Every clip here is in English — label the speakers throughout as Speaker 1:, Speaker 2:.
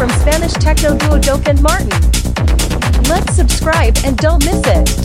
Speaker 1: from Spanish techno duo and Martin. Let's subscribe and don't miss it.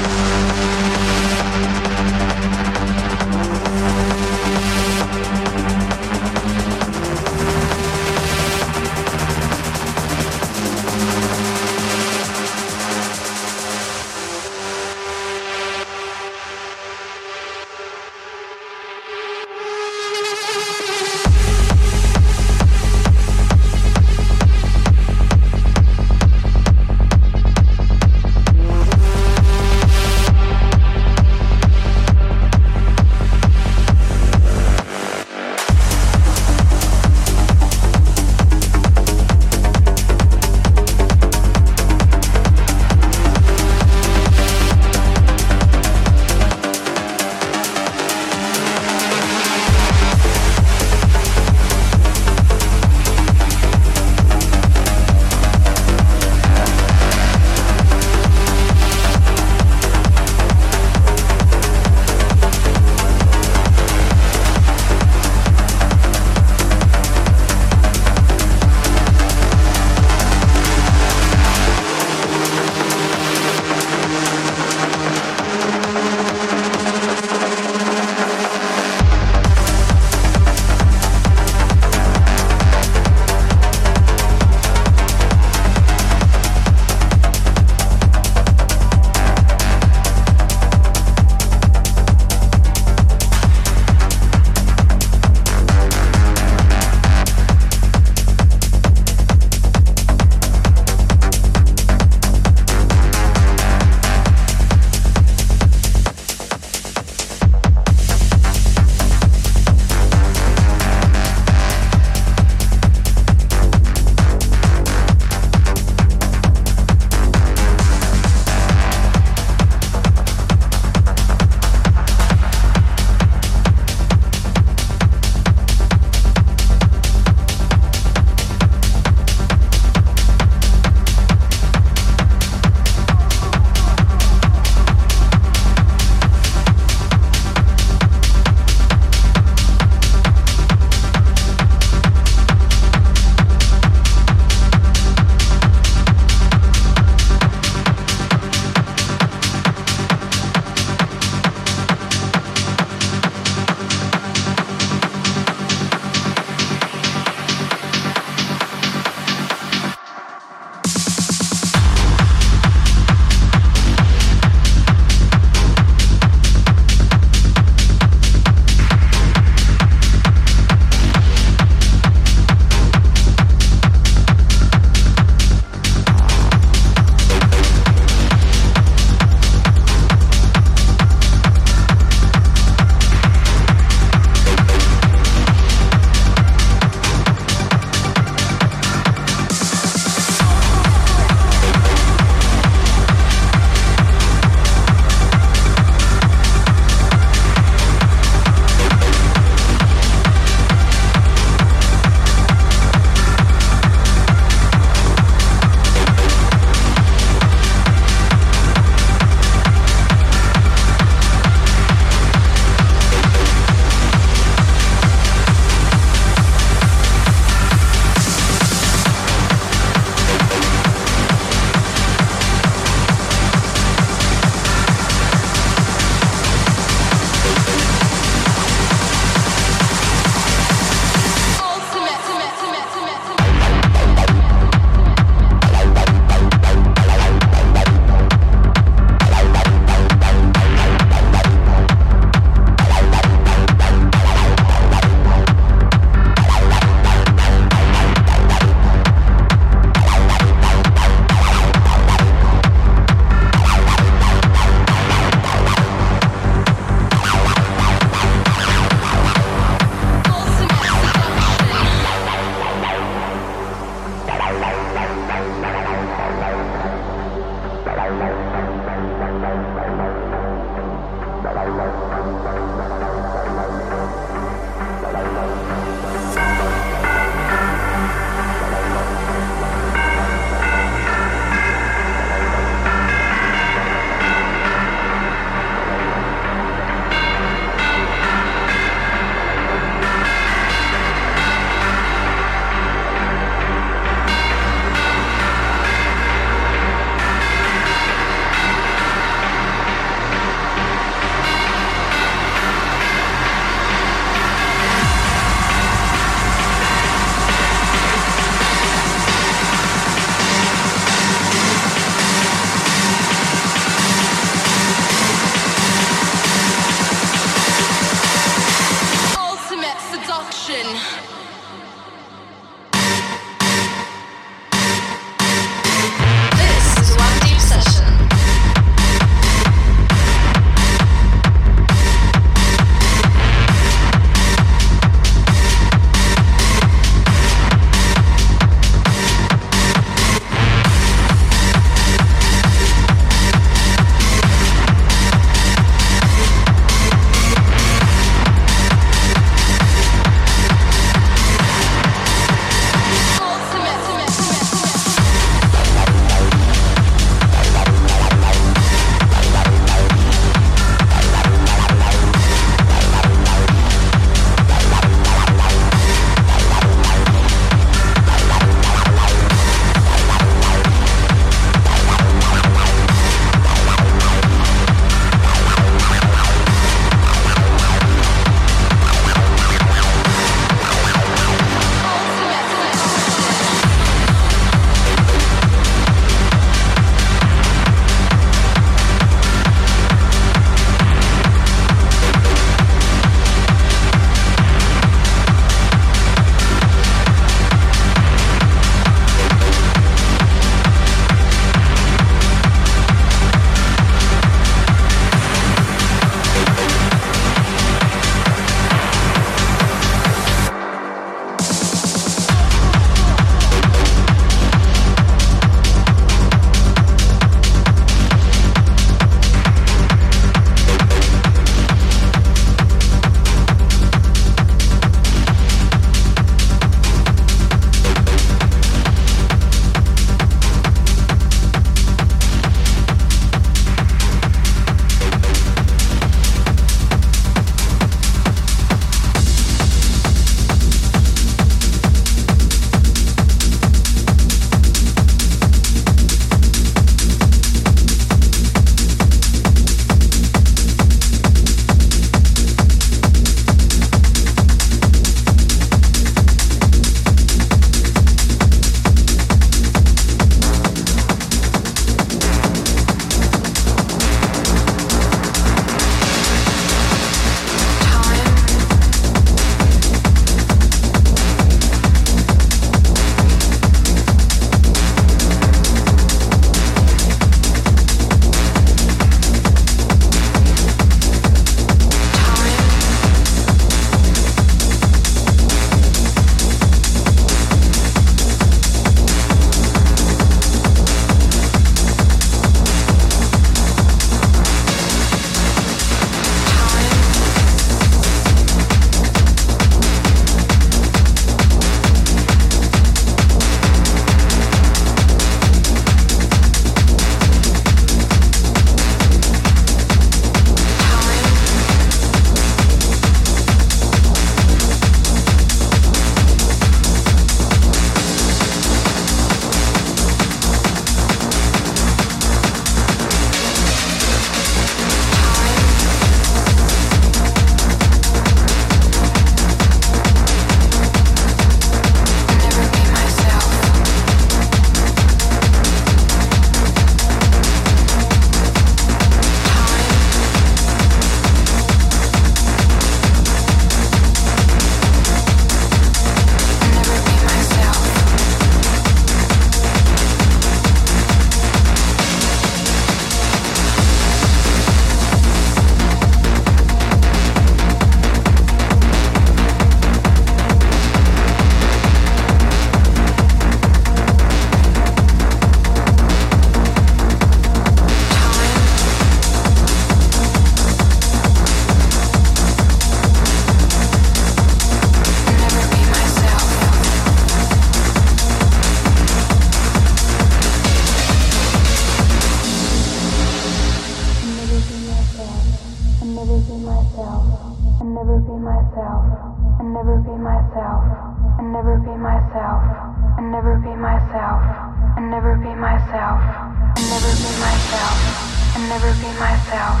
Speaker 2: Never be myself,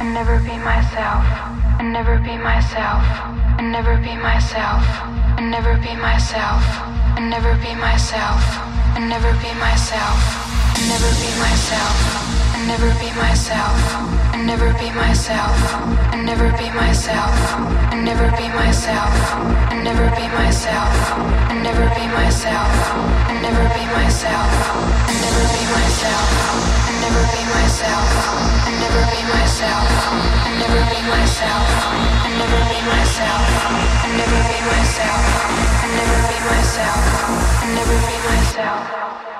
Speaker 2: and never be myself, and never be myself, and never be myself, and never be myself, and never be myself, and never be myself, and never be myself never be myself, never be myself, and never be myself, and never be myself, and never be myself, and never be myself, and never be myself, and never be myself, and never be myself, and never be myself, and never be myself, and never be myself, and never be myself, and never be myself, and never be myself.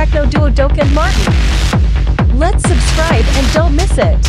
Speaker 1: Techno Duo Dok & Martin. Let's subscribe and don't miss it.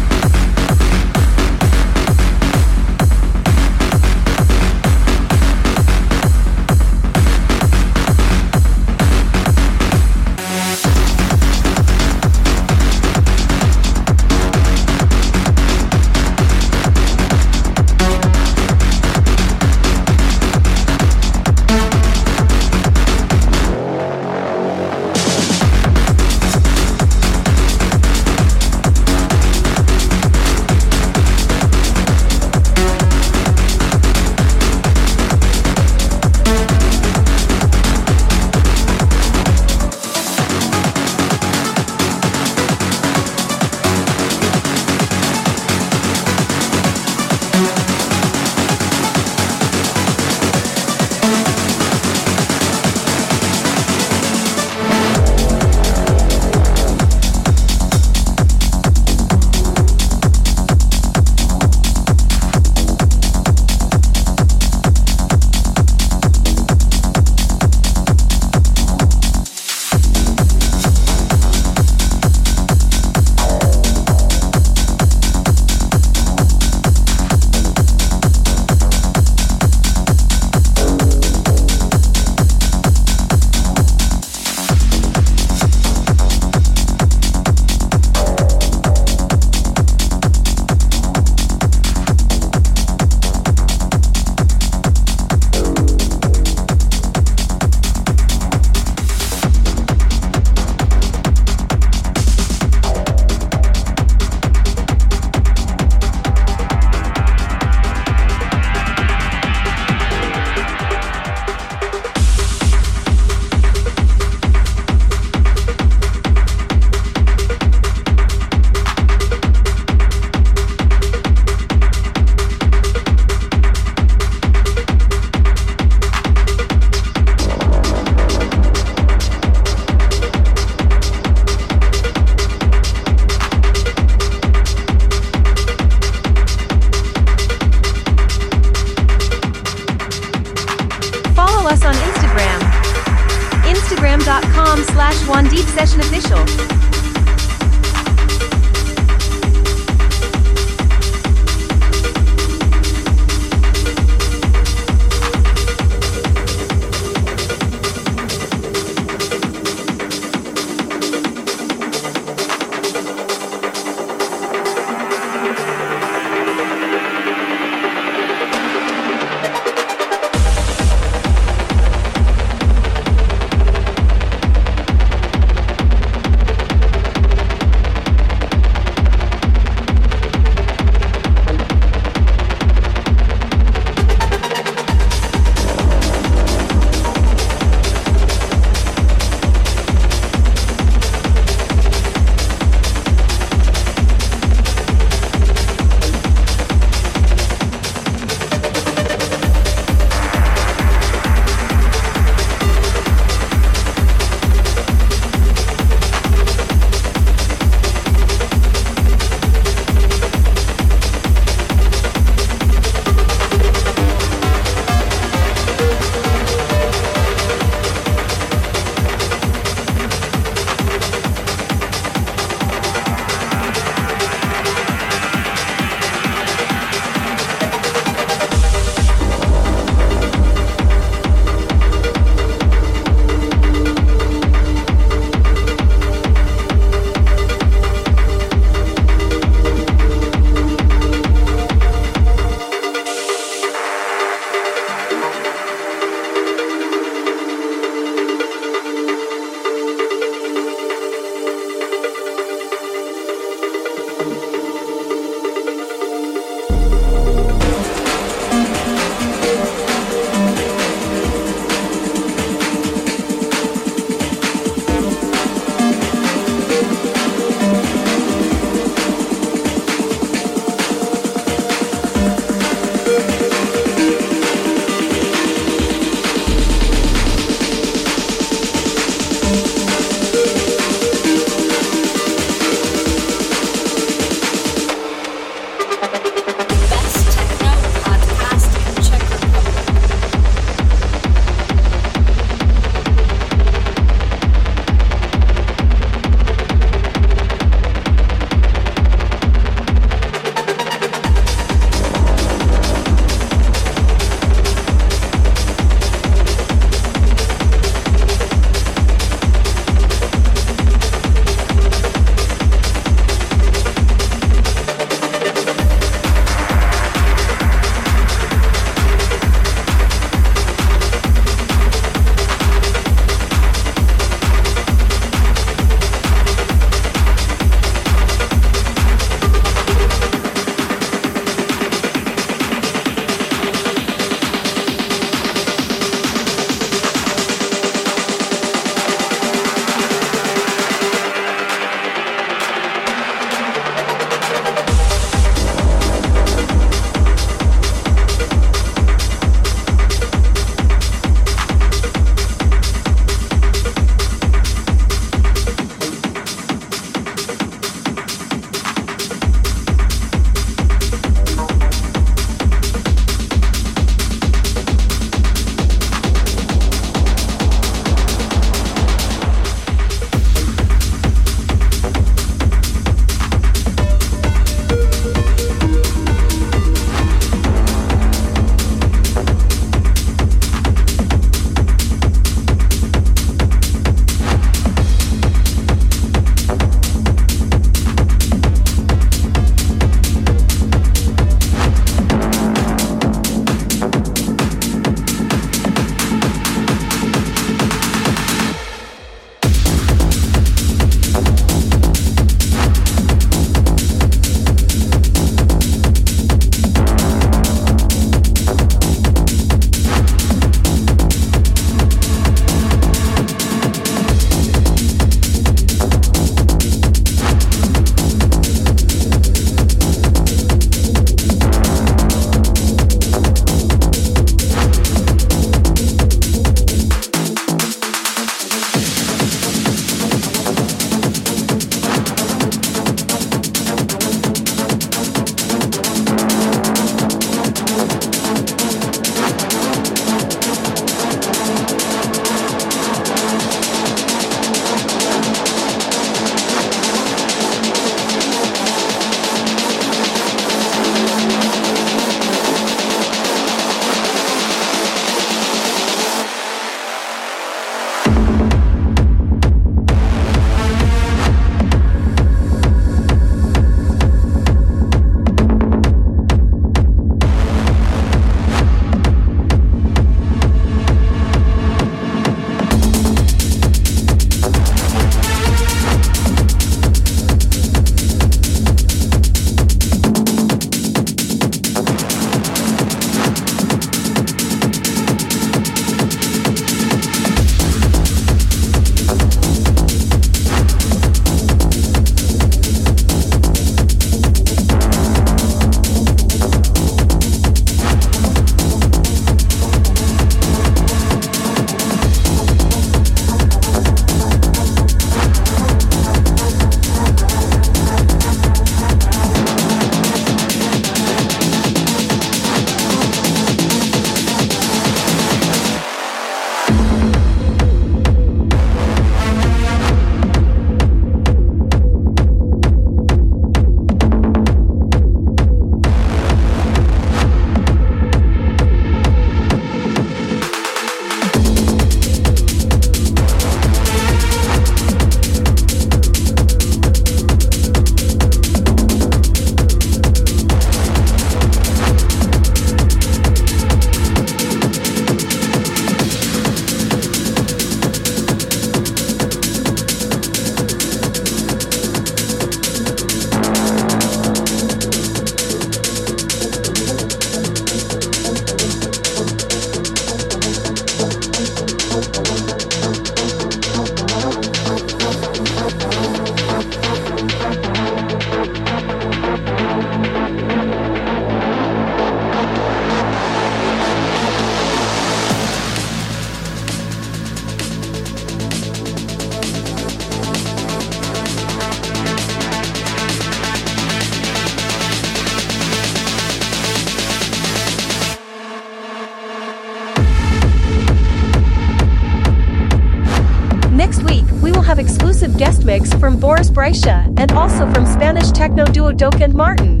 Speaker 1: Brejcha and also from Spanish techno duo Dok and Martin.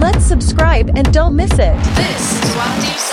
Speaker 1: Let's subscribe and don't miss it.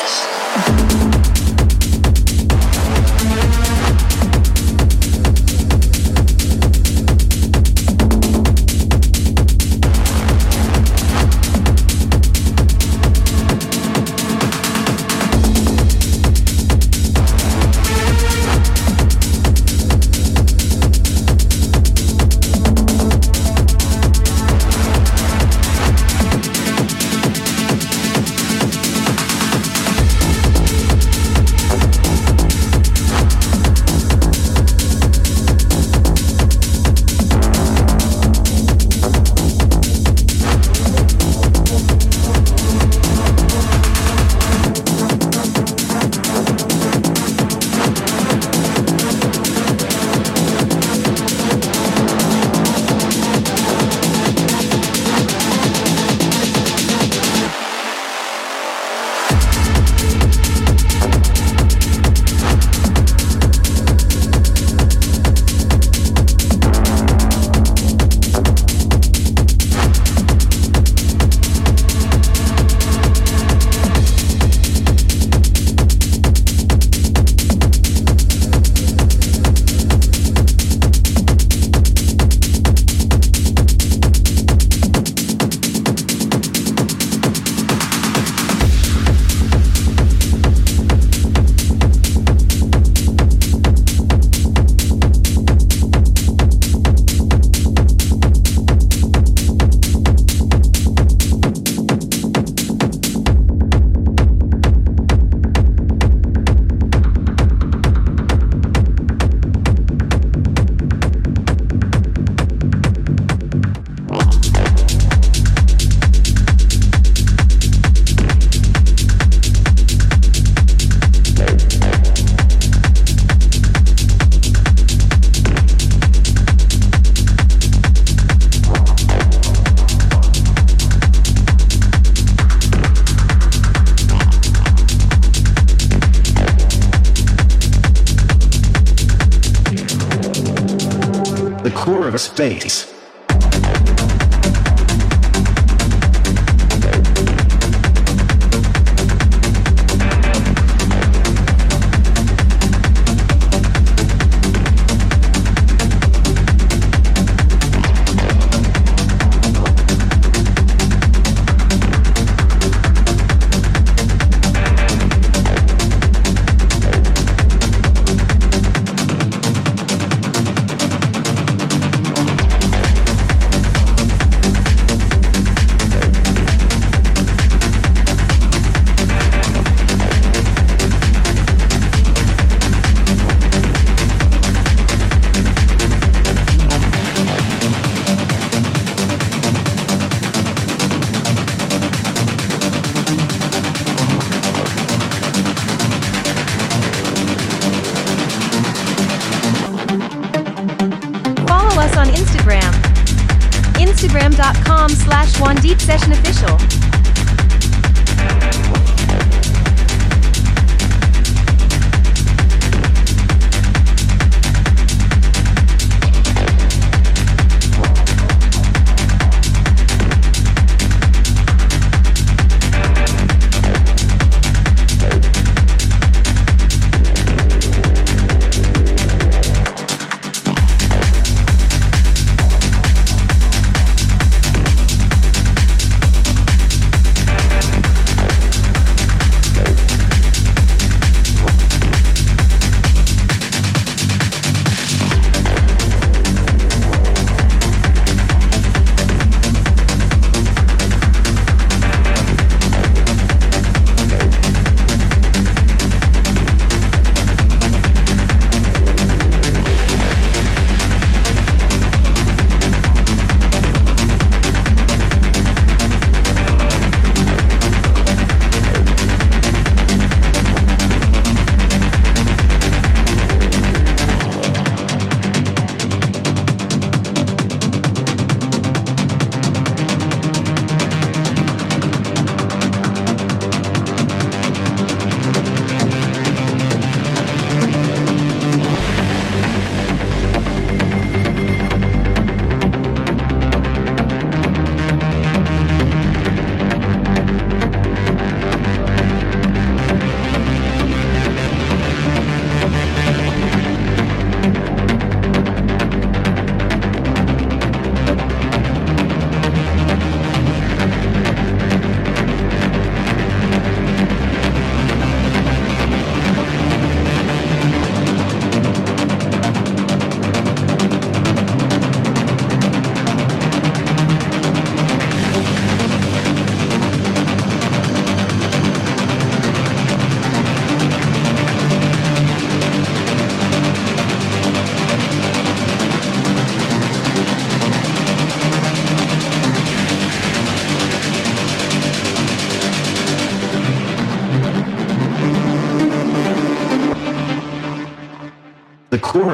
Speaker 3: Space.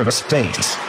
Speaker 3: A space.